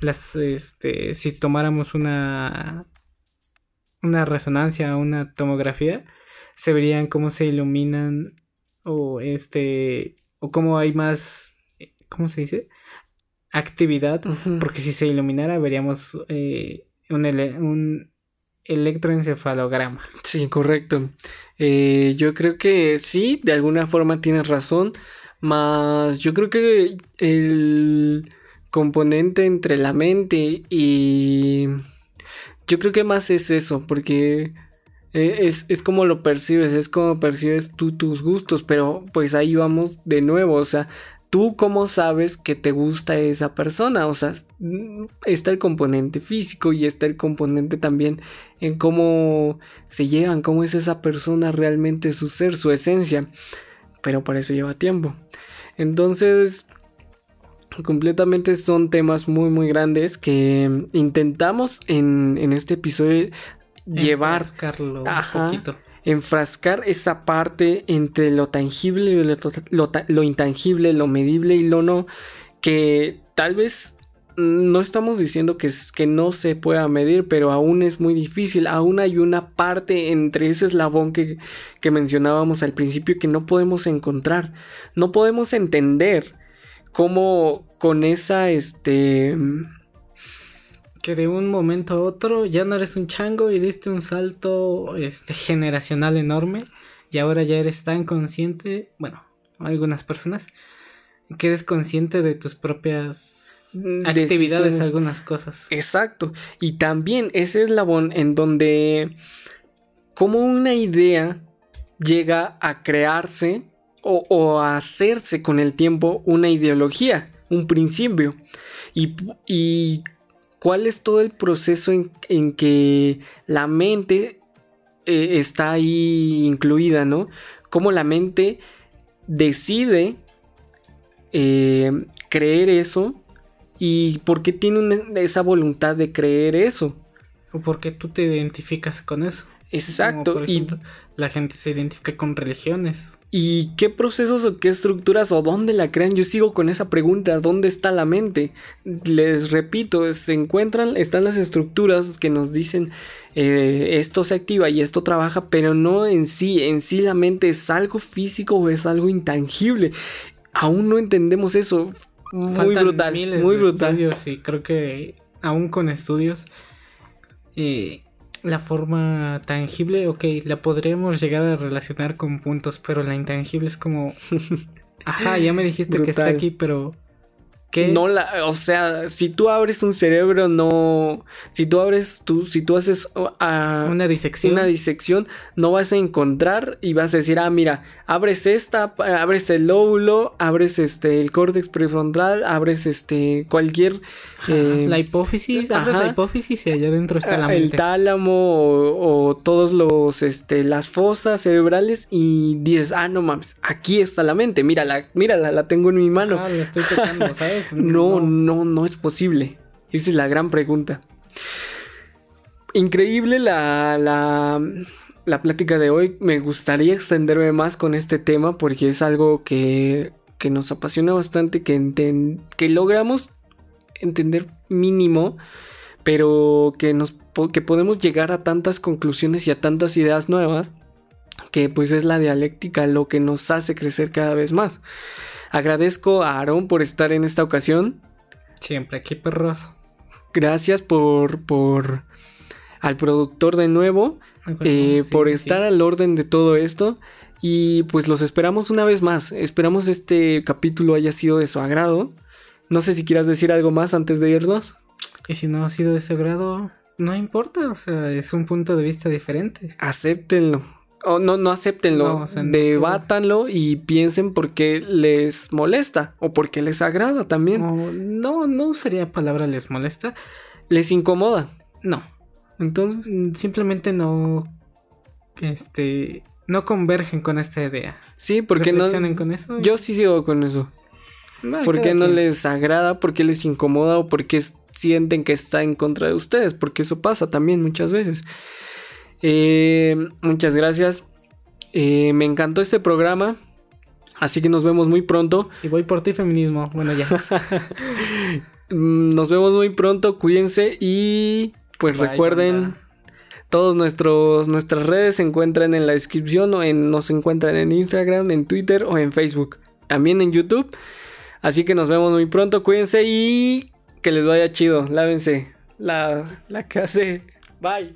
Speaker 2: Las, este, si tomáramos una, una resonancia, una tomografía, se verían cómo se iluminan o este, o cómo hay más, ¿cómo se dice? actividad, porque si se iluminara veríamos eh, un, un, electroencefalograma.
Speaker 1: Sí, correcto. Eh, yo creo que sí, de alguna forma tienes razón, más yo creo que el componente entre la mente y... Yo creo que más es eso, porque es, es, como lo percibes, es como percibes tú tus gustos, pero pues ahí vamos de nuevo, o sea, ¿Tú cómo sabes que te gusta esa persona? O sea, está el componente físico y está el componente también en cómo se llevan, cómo es esa persona realmente su ser, su esencia. Pero para eso lleva tiempo. Entonces, completamente son temas muy muy grandes que intentamos en, este episodio llevar
Speaker 2: un poquito.
Speaker 1: Enfrascar esa parte entre lo tangible y lo, intangible, lo medible y lo no, que tal vez no estamos diciendo que, que no se pueda medir, pero aún es muy difícil, aún hay una parte entre ese eslabón que, que mencionábamos al principio que no podemos encontrar, no podemos entender cómo con esa, este,
Speaker 2: que de un momento a otro ya no eres un chango y diste un salto este, generacional enorme y ahora ya eres tan consciente, bueno, algunas personas, que eres consciente de tus propias mm, actividades, algunas cosas.
Speaker 1: Exacto. Y también ese eslabón en donde como una idea llega a crearse o, o a hacerse con el tiempo una ideología, un principio. Y, y cuál es todo el proceso en, que la mente eh, está ahí incluida, ¿no? Cómo la mente decide eh, creer eso y por qué tiene esa voluntad de creer eso.
Speaker 2: O por qué tú te identificas con eso.
Speaker 1: Exacto.
Speaker 2: y la gente se identifica con religiones.
Speaker 1: ¿Y qué procesos o qué estructuras o dónde la crean? Yo sigo con esa pregunta, ¿dónde está la mente? Les repito, se encuentran, están las estructuras que nos dicen eh, esto se activa y esto trabaja, pero no en sí, en sí la mente es algo físico o es algo intangible. Aún no entendemos eso. Muy brutal, muy brutal.
Speaker 2: y creo que aún con estudios eh, la forma tangible, ok, la podremos llegar a relacionar con puntos, pero la intangible es como... Ajá, ya me dijiste que está aquí, pero
Speaker 1: no la, o sea, si tú abres un cerebro, no, si tú abres, tú, si tú haces uh,
Speaker 2: una disección,
Speaker 1: una disección, no vas a encontrar y vas a decir, ah, mira, abres esta, abres el lóbulo, abres este, el córtex prefrontal, abres este, cualquier,
Speaker 2: eh, la hipófisis, abres la hipófisis y allá adentro está la mente.
Speaker 1: El tálamo o, todos los, este, las fosas cerebrales y dices, ah, no mames, aquí está la mente, mírala, mírala, la tengo en mi mano.
Speaker 2: Ah, la estoy tocando, ¿sabes?
Speaker 1: No, no, no es posible. Esa es la gran pregunta. Increíble la, la, la plática de hoy. Me gustaría extenderme más con este tema porque es algo que, que nos apasiona bastante, que, que logramos entender mínimo, pero que, nos, que podemos llegar a tantas conclusiones y a tantas ideas nuevas que pues es la dialéctica lo que nos hace crecer cada vez más. Agradezco a Aaron por estar en esta ocasión.
Speaker 2: Siempre aquí, perros.
Speaker 1: Gracias por, por al productor de nuevo, eh, por estar al orden de todo esto. Y pues los esperamos una vez más. Esperamos este capítulo haya sido de su agrado. No sé si quieras decir algo más antes de irnos.
Speaker 2: Y si no ha sido de su agrado, no importa. O sea, es un punto de vista diferente.
Speaker 1: Acéptenlo no, no acéptenlo, debátanlo y piensen por qué les molesta o por qué les agrada también.
Speaker 2: No, no usaría palabra les molesta.
Speaker 1: ¿Les incomoda?
Speaker 2: No. Entonces, simplemente no. Este. No convergen con esta idea.
Speaker 1: Sí, porque no.
Speaker 2: con eso?
Speaker 1: Yo sí sigo con eso. ¿Por qué no les agrada? ¿Por qué les incomoda? ¿O por qué sienten que está en contra de ustedes, porque eso pasa también muchas veces. Eh, muchas gracias. Eh, me encantó este programa. Así que nos vemos muy pronto.
Speaker 2: Y voy por ti, feminismo. Bueno, ya.
Speaker 1: Nos vemos muy pronto. Cuídense y pues recuerden. Todas nuestras redes se encuentran en la descripción o en, nos encuentran en Instagram, en Twitter o en Facebook. También en YouTube. Así que nos vemos muy pronto. Cuídense y que les vaya chido. Lávense la, la Bye.